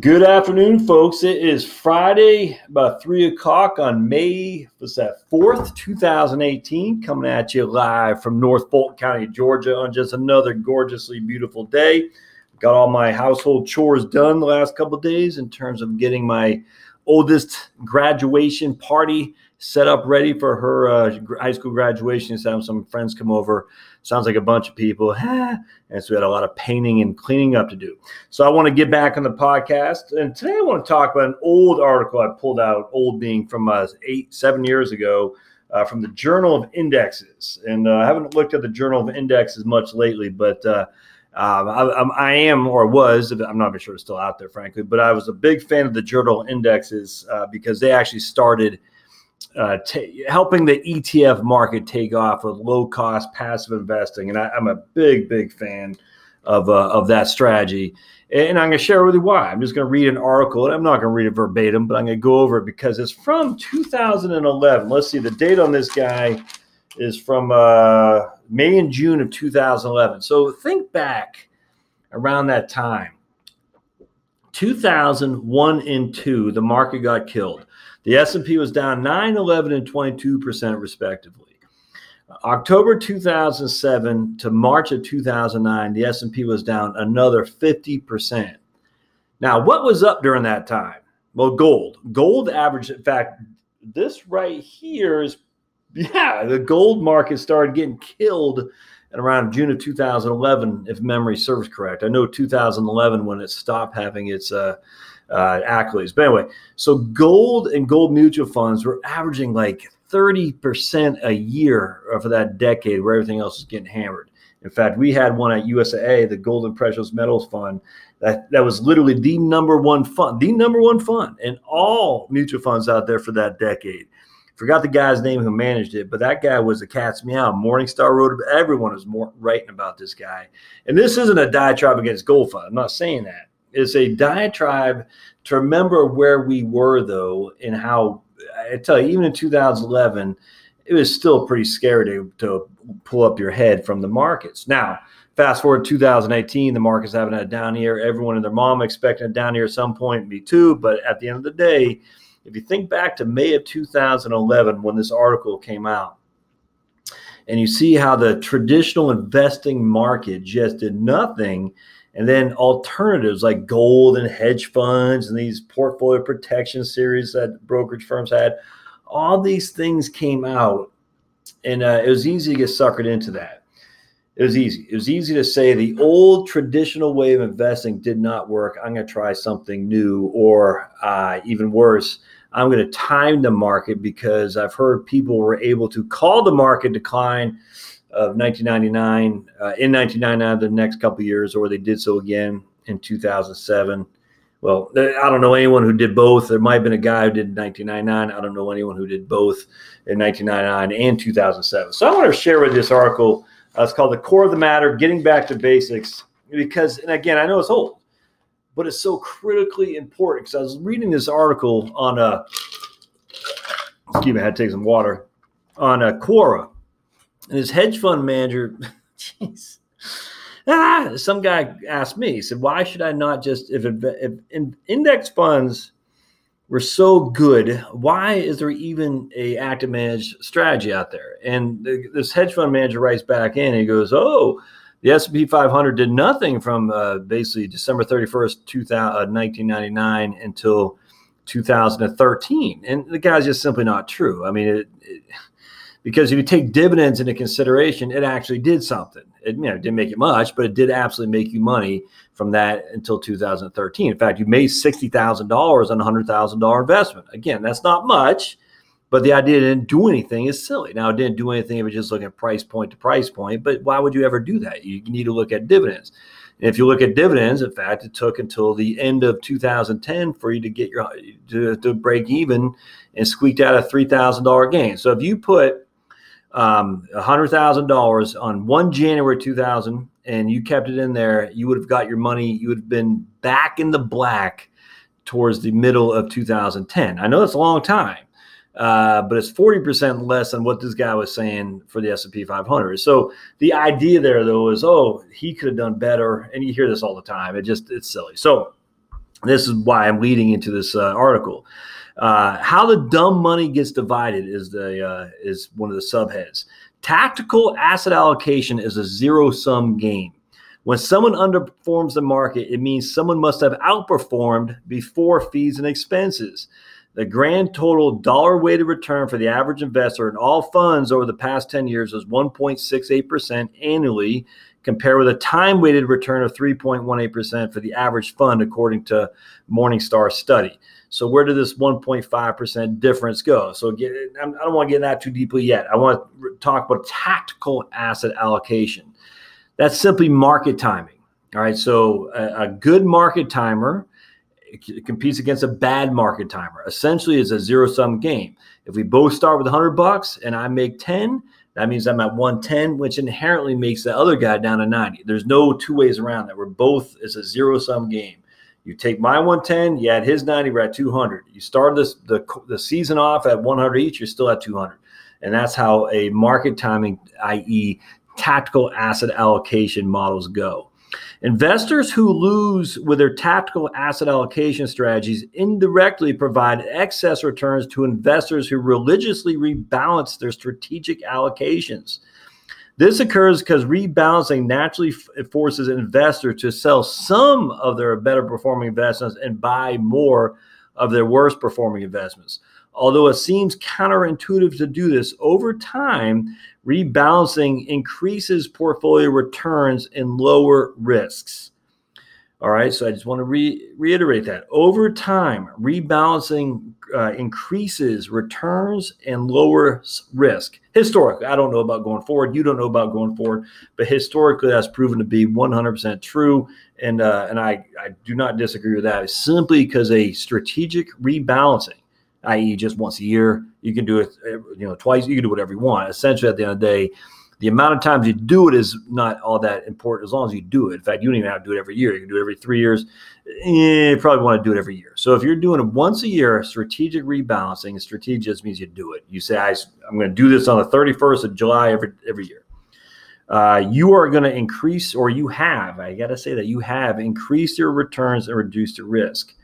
Good afternoon, folks. It is Friday, about three o'clock on May, what's that, 4th, 2018, coming at you live from North Fulton County, Georgia, on just another gorgeously beautiful day. Got all my household chores done the last couple days in terms of getting my oldest graduation party set up ready for her uh, high school graduation. Just having some friends come over. Sounds like a bunch of people. and so we had a lot of painting and cleaning up to do. So I want to get back on the podcast. And today I want to talk about an old article I pulled out, old being from uh, eight, seven years ago. Uh, from the Journal of Indexes, and uh, I haven't looked at the Journal of Indexes much lately, but uh, um, I, I, am or was, I'm not even sure it's still out there, frankly, but I was a big fan of the Journal Indexes uh, because they actually started uh, t- helping the ETF market take off with low cost passive investing. And I, am a big, big fan of, uh, of that strategy. And I'm going to share with you why. I'm just going to read an article, and I'm not going to read it verbatim, but I'm going to go over it because it's from 2011. Let's see, the date on this guy is from uh, May and June of 2011. So think back around that time. 2001 and 2, the market got killed. The S&P was down 9, 11, and 22% respectively. October 2007 to March of 2009, the S&P was down another 50%. Now, what was up during that time? Well, gold. Gold averaged, in fact, this right here is, yeah, the gold market started getting killed at around June of 2011, if memory serves correct. I know 2011 when it stopped having its uh, uh, accolades. But anyway, so gold and gold mutual funds were averaging like 30% a year for that decade where everything else was getting hammered. In fact, we had one at USAA, the Golden Precious Metals Fund, that, that was literally the number one fund, the number one fund in all mutual funds out there for that decade. Forgot the guy's name who managed it, but that guy was a cat's meow. Morningstar wrote everyone was more writing about this guy. And this isn't a diatribe against gold fund. I'm not saying that is a diatribe to remember where we were though and how I tell you, even in 2011, it was still pretty scary to, to pull up your head from the markets. Now, fast forward 2018, the market's having a down year. Everyone and their mom expecting a down year at some point, me too. But at the end of the day, if you think back to May of 2011 when this article came out, and you see how the traditional investing market just did nothing and then alternatives like gold and hedge funds and these portfolio protection series that brokerage firms had all these things came out. And uh, it was easy to get suckered into that. It was easy. It was easy to say the old traditional way of investing did not work. I'm going to try something new or uh, even worse i'm going to time the market because i've heard people were able to call the market decline of 1999 uh, in 1999 the next couple years or they did so again in 2007 well i don't know anyone who did both. There might have been a guy who did 1999 i don't know anyone who did both in 1999 and 2007 so i want to share with this article uh, it's called the core of the matter getting back to basics because and again i know it's old but it's so critically important because i was reading this article on a excuse me i had to take some water on a quora and his hedge fund manager, jeez, ah, some guy asked me, he said, why should I not just, if, if index funds were so good, why is there even a active managed strategy out there? And this hedge fund manager writes back in, and he goes, oh, the S&P 500 did nothing from uh, basically December 31st, 2000, 1999 uh, until 2013. And the guy's just simply not true. I mean, it, it because if you take dividends into consideration, it actually did something. It, you know, didn't make it much, but it did absolutely make you money from that until 2013. In fact, you made sixty thousand dollars on a hundred thousand dollar investment. Again, that's not much, but the idea didn't do anything is silly. Now, it didn't do anything if you just look at price point to price point, but why would you ever do that? You need to look at dividends. And if you look at dividends, in fact, it took until the end of 2010 for you to get your to, to break even and squeaked out a three thousand dollar gain. So if you put um, $100,000 on 1 January 2000 and you kept it in there, you would have got your money, you would have been back in the black towards the middle of 2010. I know that's a long time, uh, but it's 40% less than what this guy was saying for the S&P 500. So the idea there, though, is, oh, he could have done better. And you hear this all the time. It just, it's silly. So This is why I'm leading into this uh, article. Uh, how the dumb money gets divided is the uh, is one of the subheads. Tactical asset allocation is a zero sum game. When someone underperforms the market, it means someone must have outperformed before fees and expenses. The grand total dollar weighted return for the average investor in all funds over the past 10 years was 1.68% annually, compared with a time weighted return of 3.18% for the average fund, according to Morningstar study. So, where did this 1.5% difference go? So, I don't want to get into that too deeply yet. I want to talk about tactical asset allocation. That's simply market timing. All right. So, a, a good market timer competes against a bad market timer. Essentially, it's a zero sum game. If we both start with 100 bucks and I make 10, that means I'm at 110, which inherently makes the other guy down to 90. There's no two ways around that. We're both, it's a zero sum game. You take my 110, you add his 90, we're at 200. You start this the, the season off at 100 each, you're still at 200. And that's how a market timing, i.e., tactical asset allocation models go. Investors who lose with their tactical asset allocation strategies indirectly provide excess returns to investors who religiously rebalance their strategic allocations. This occurs because rebalancing naturally forces investors to sell some of their better performing investments and buy more of their worst performing investments. Although it seems counterintuitive to do this, over time, rebalancing increases portfolio returns and lower risks. All right, so I just want to re- reiterate that. Over time, rebalancing uh, increases returns and lowers risk. Historically, I don't know about going forward. You don't know about going forward, but historically, that's proven to be 100% true. And uh, and I, I do not disagree with that. It's simply because a strategic rebalancing i.e., just once a year. You can do it, you know, twice. You can do whatever you want. Essentially, at the end of the day, the amount of times you do it is not all that important as long as you do it. In fact, you don't even have to do it every year. You can do it every three years. Eh, you probably want to do it every year. So if you're doing it once a year, strategic rebalancing, strategic just means you do it. You say, I, am going to do this on the 31st of July every every year. Uh, you are going to increase, or you have, I got to say that you have increased your returns and reduced your risk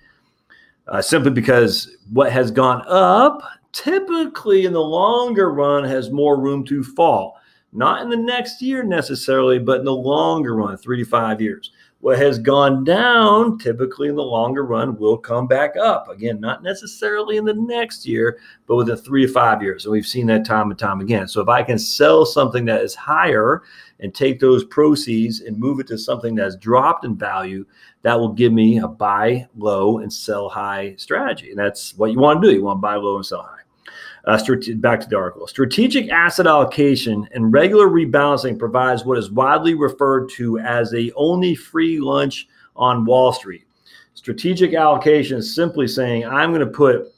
uh, simply because what has gone up typically in the longer run has more room to fall. Not in the next year necessarily, but in the longer run, three to five years. What has gone down typically in the longer run will come back up. Again, not necessarily in the next year, but within three to five years. And we've seen that time and time again. So if I can sell something that is higher and take those proceeds and move it to something that's dropped in value, that will give me a buy low and sell high strategy. And that's what you want to do. You want to buy low and sell high. Uh, strate- back to the article. Strategic asset allocation and regular rebalancing provides what is widely referred to as a only free lunch on Wall Street. Strategic allocation is simply saying I'm going to put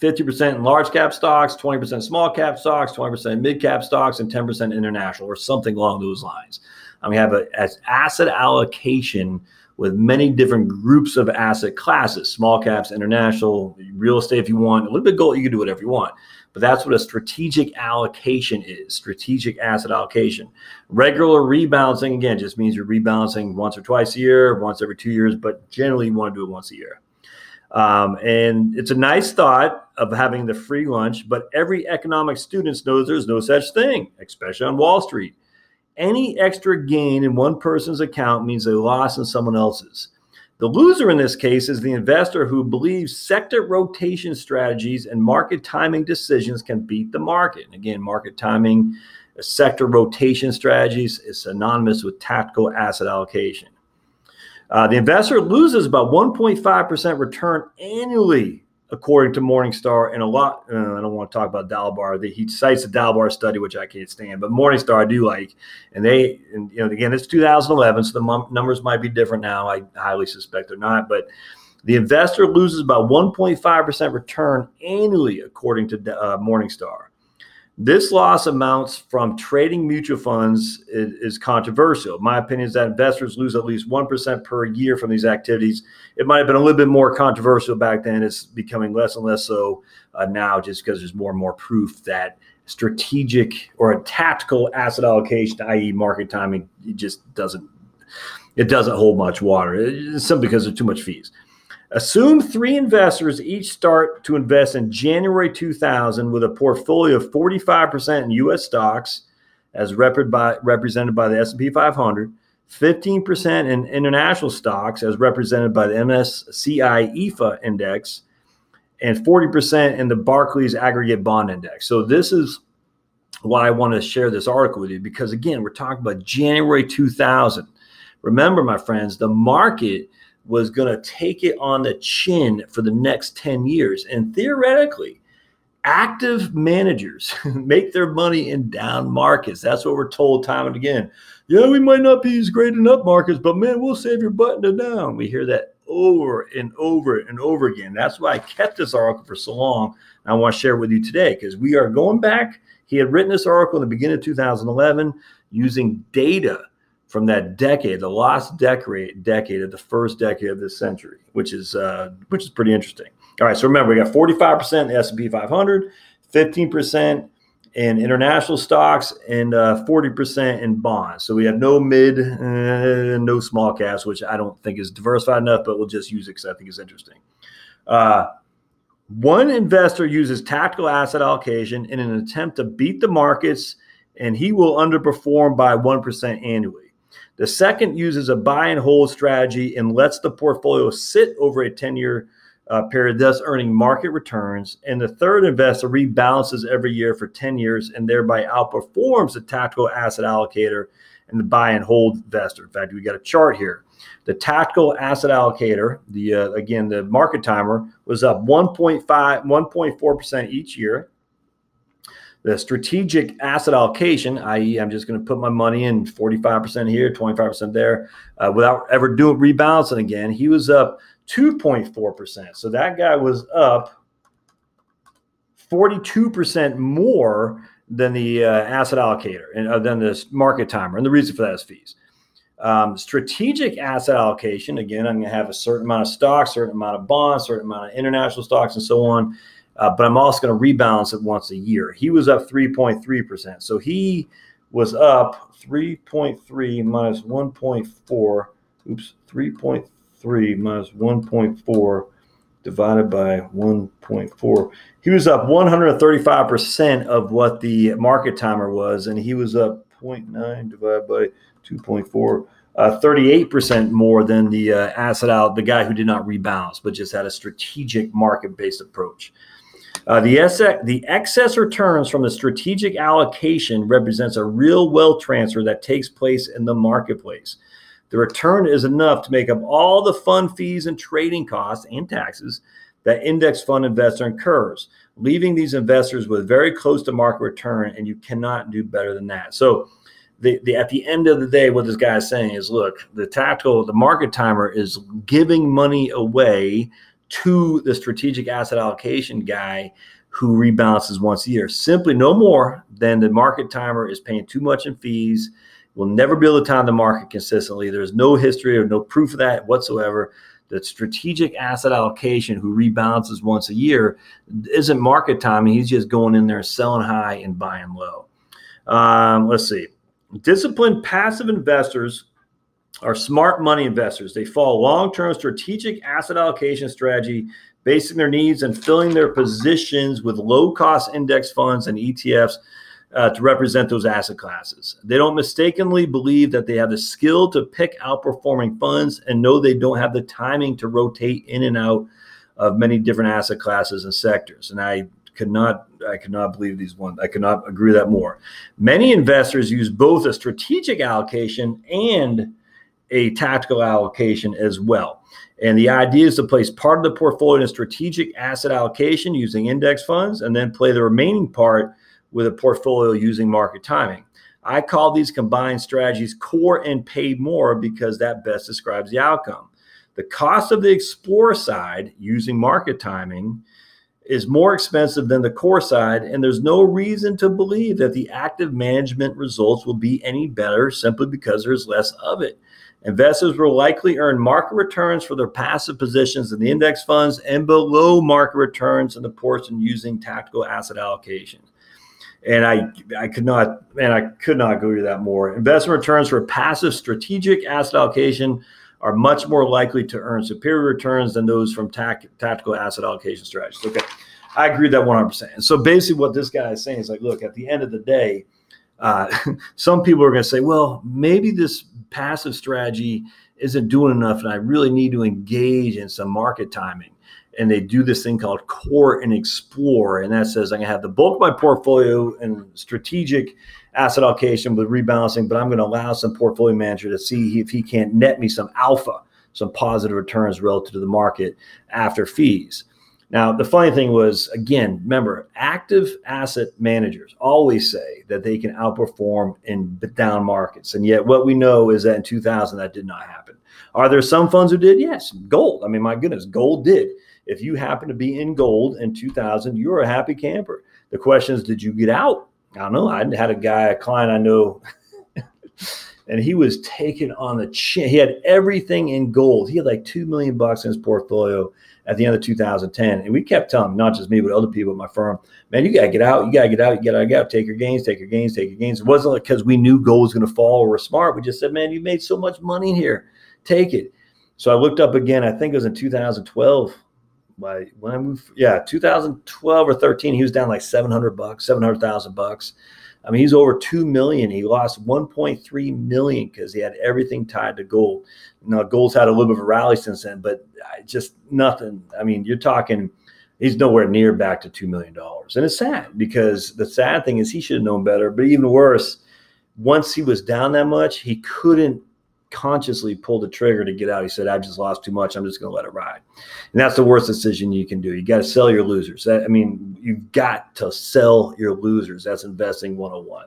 50% in large cap stocks, 20% small cap stocks, 20% mid cap stocks, and 10% international, or something along those lines. I mean, have a as asset allocation with many different groups of asset classes, small caps, international, real estate if you want, a little bit gold, you can do whatever you want. But that's what a strategic allocation is strategic asset allocation. Regular rebalancing, again, just means you're rebalancing once or twice a year, once every two years, but generally you want to do it once a year. Um, and it's a nice thought of having the free lunch, but every economic student knows there's no such thing, especially on Wall Street. Any extra gain in one person's account means a loss in someone else's. The loser in this case is the investor who believes sector rotation strategies and market timing decisions can beat the market. And again, market timing, sector rotation strategies is synonymous with tactical asset allocation. Uh, the investor loses about 1.5% return annually according to Morningstar, and a lot. Uh, I don't want to talk about Dalbar. The, he cites the Dalbar study, which I can't stand, but Morningstar I do like. And they, and you know, again, it's 2011, so the m- numbers might be different now. I highly suspect they're not, but the investor loses about 1.5% return annually, according to uh, Morningstar. This loss amounts from trading mutual funds is, is, controversial. My opinion is that investors lose at least 1% per year from these activities. It might have been a little bit more controversial back then. It's becoming less and less so uh, now just because there's more and more proof that strategic or a tactical asset allocation, i.e. market timing, it just doesn't it doesn't hold much water. It's simply because there's too much fees. Assume three investors each start to invest in January 2000 with a portfolio of 45% in U.S. stocks, as by, represented by the S&P 500, 15% in international stocks, as represented by the MSCI EAFE index, and 40% in the Barclays Aggregate Bond Index. So this is why I want to share this article with you because again, we're talking about January 2000. Remember, my friends, the market was going to take it on the chin for the next 10 years. And theoretically, active managers make their money in down markets. That's what we're told time and again. Yeah, we might not be as great in up markets, but man, we'll save your butt in down. We hear that over and over and over again. That's why I kept this article for so long. I want to share it with you today because we are going back. He had written this article in the beginning of 2011 using data from that decade, the lost decade, decade of the first decade of this century, which is uh, which is pretty interesting. All right, so remember we got 45% in the S&P 500, 15% in international stocks, and uh, 40% in bonds. So we have no mid, uh, no small caps, which I don't think is diversified enough, but we'll just use it because I think it's interesting. Uh, one investor uses tactical asset allocation in an attempt to beat the markets, and he will underperform by 1% annually. The second uses a buy and hold strategy and lets the portfolio sit over a 10 year uh, period, thus earning market returns. And the third investor rebalances every year for 10 years and thereby outperforms the tactical asset allocator and the buy and hold investor. In fact, we got a chart here. The tactical asset allocator, the uh, again the market timer, was up 1.5, 1.4% each year. The strategic asset allocation, i.e., I'm just going to put my money in 45% here, 25% there, uh, without ever doing rebalancing again, he was up 2.4%. So that guy was up 42% more than the uh, asset allocator and uh, than this market timer. And the reason for that is fees. Um, strategic asset allocation, again, I'm going to have a certain amount of stocks, certain amount of bonds, certain amount of international stocks, and so on uh, but I'm also going to rebalance it once a year. He was up 3.3%. So he was up 3.3 minus 1.4. Oops, 3.3 minus 1.4 divided by 1.4. He was up 135% of what the market timer was, and he was up 0.9 divided by 2.4. Uh, 38% more than the uh, asset out, the guy who did not rebalance, but just had a strategic market based approach. Uh, the, the excess returns from the strategic allocation represents a real wealth transfer that takes place in the marketplace. The return is enough to make up all the fund fees and trading costs and taxes that index fund investor incurs, leaving these investors with very close to market return, and you cannot do better than that. So, the, the, at the end of the day, what this guy is saying is, look, the tactical, the market timer is giving money away to the strategic asset allocation guy who rebalances once a year. Simply no more than the market timer is paying too much in fees. We'll never be able to time the market consistently. There's no history or no proof of that whatsoever. The strategic asset allocation who rebalances once a year isn't market timing. He's just going in there selling high and buying low. Um, let's see. Disciplined passive investors are smart money investors. They follow long term strategic asset allocation strategy, basing their needs and filling their positions with low cost index funds and ETFs uh, to represent those asset classes. They don't mistakenly believe that they have the skill to pick outperforming funds and know they don't have the timing to rotate in and out of many different asset classes and sectors. And I could not I could not believe these ones. I could not agree that more. Many investors use both a strategic allocation and a tactical allocation as well. And the idea is to place part of the portfolio in strategic asset allocation using index funds and then play the remaining part with a portfolio using market timing. I call these combined strategies core and pay more because that best describes the outcome. The cost of the explore side using market timing is more expensive than the core side, and there's no reason to believe that the active management results will be any better simply because there's less of it. Investors will likely earn market returns for their passive positions in the index funds and below market returns in the portion using tactical asset allocation. And I, I could not, man, I could not agree to that more. Investment returns for passive strategic asset allocation are much more likely to earn superior returns than those from tac- tactical asset allocation strategies. Okay, I agree with that 100%. And so basically, what this guy is saying is like, look, at the end of the day, uh, some people are going to say, well, maybe this passive strategy isn't doing enough, and I really need to engage in some market timing. And they do this thing called core and explore. And that says, I'm going to have the bulk of my portfolio and strategic asset allocation with rebalancing, but I'm going to allow some portfolio manager to see if he can't net me some alpha, some positive returns relative to the market after fees. Now, the funny thing was, again, remember, active asset managers always say that they can outperform in down markets. And yet, what we know is that in 2000, that did not happen. Are there some funds who did? Yes. Gold. I mean, my goodness, gold did. If you happen to be in gold in 2000, you're a happy camper. The question is, did you get out? I don't know. I had a guy, a client I know, and he was taken on the chin. He had everything in gold. He had like two million bucks in his portfolio at the end of 2010. And we kept telling him, not just me, but other people at my firm, man, you got to get out. You got to get out. You got to get out. Take your gains, take your gains, take your gains. It wasn't like because we knew gold was to fall or we're smart. We just said, man, you made so much money here. Take it. So I looked up again. I think it was in 2012. My, when I moved, yeah, 2012 or 13, he was down like 700 bucks, 700,000 bucks. I mean, he's over 2 million. He lost 1.3 million because he had everything tied to gold. Now, gold's had a little bit of a rally since then, but just nothing. I mean, you're talking, he's nowhere near back to $2 million. And it's sad because the sad thing is he should have known better. But even worse, once he was down that much, he couldn't consciously pulled the trigger to get out. He said, I've just lost too much. I'm just going to let it ride. And that's the worst decision you can do. You got to sell your losers. That, I mean, you've got to sell your losers. That's investing 101.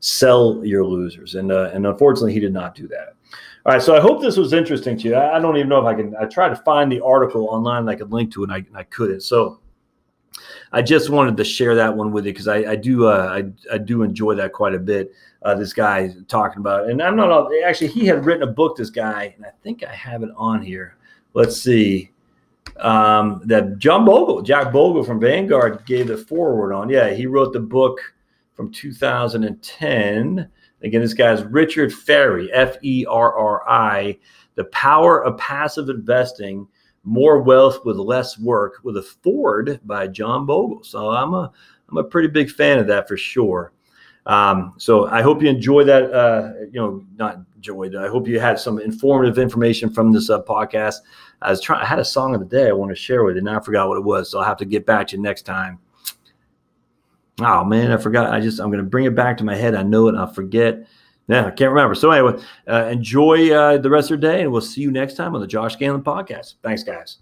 Sell your losers. And, uh, and unfortunately, he did not do that. All right, so I hope this was interesting to you. I, don't even know if I can. I tried to find the article online I could link to, and I, I couldn't. So I just wanted to share that one with you because I, I, do uh, I, I do enjoy that quite a bit. Uh, this guy talking about, and I'm not all, actually he had written a book. This guy, and I think I have it on here. Let's see. Um, that John Bogle, Jack Bogle from Vanguard, gave the foreword on. Yeah, he wrote the book from 2010 Again, this guy is Richard Ferri, F E R R I, The Power of Passive Investing, More Wealth with Less Work, with a Ford by John Bogle. So I'm a I'm a pretty big fan of that for sure. Um, so I hope you enjoy that. Uh, you know, not enjoyed. I hope you had some informative information from this uh, podcast. I was trying. I had a song of the day I want to share with you, and I forgot what it was. So I'll have to get back to you next time. Oh man, I forgot. I just I'm to bring it back to my head. I know it. I'll forget. Yeah, I can't remember. So anyway, uh, enjoy uh, the rest of your day, and we'll see you next time on the Josh Scandlen podcast. Thanks, guys.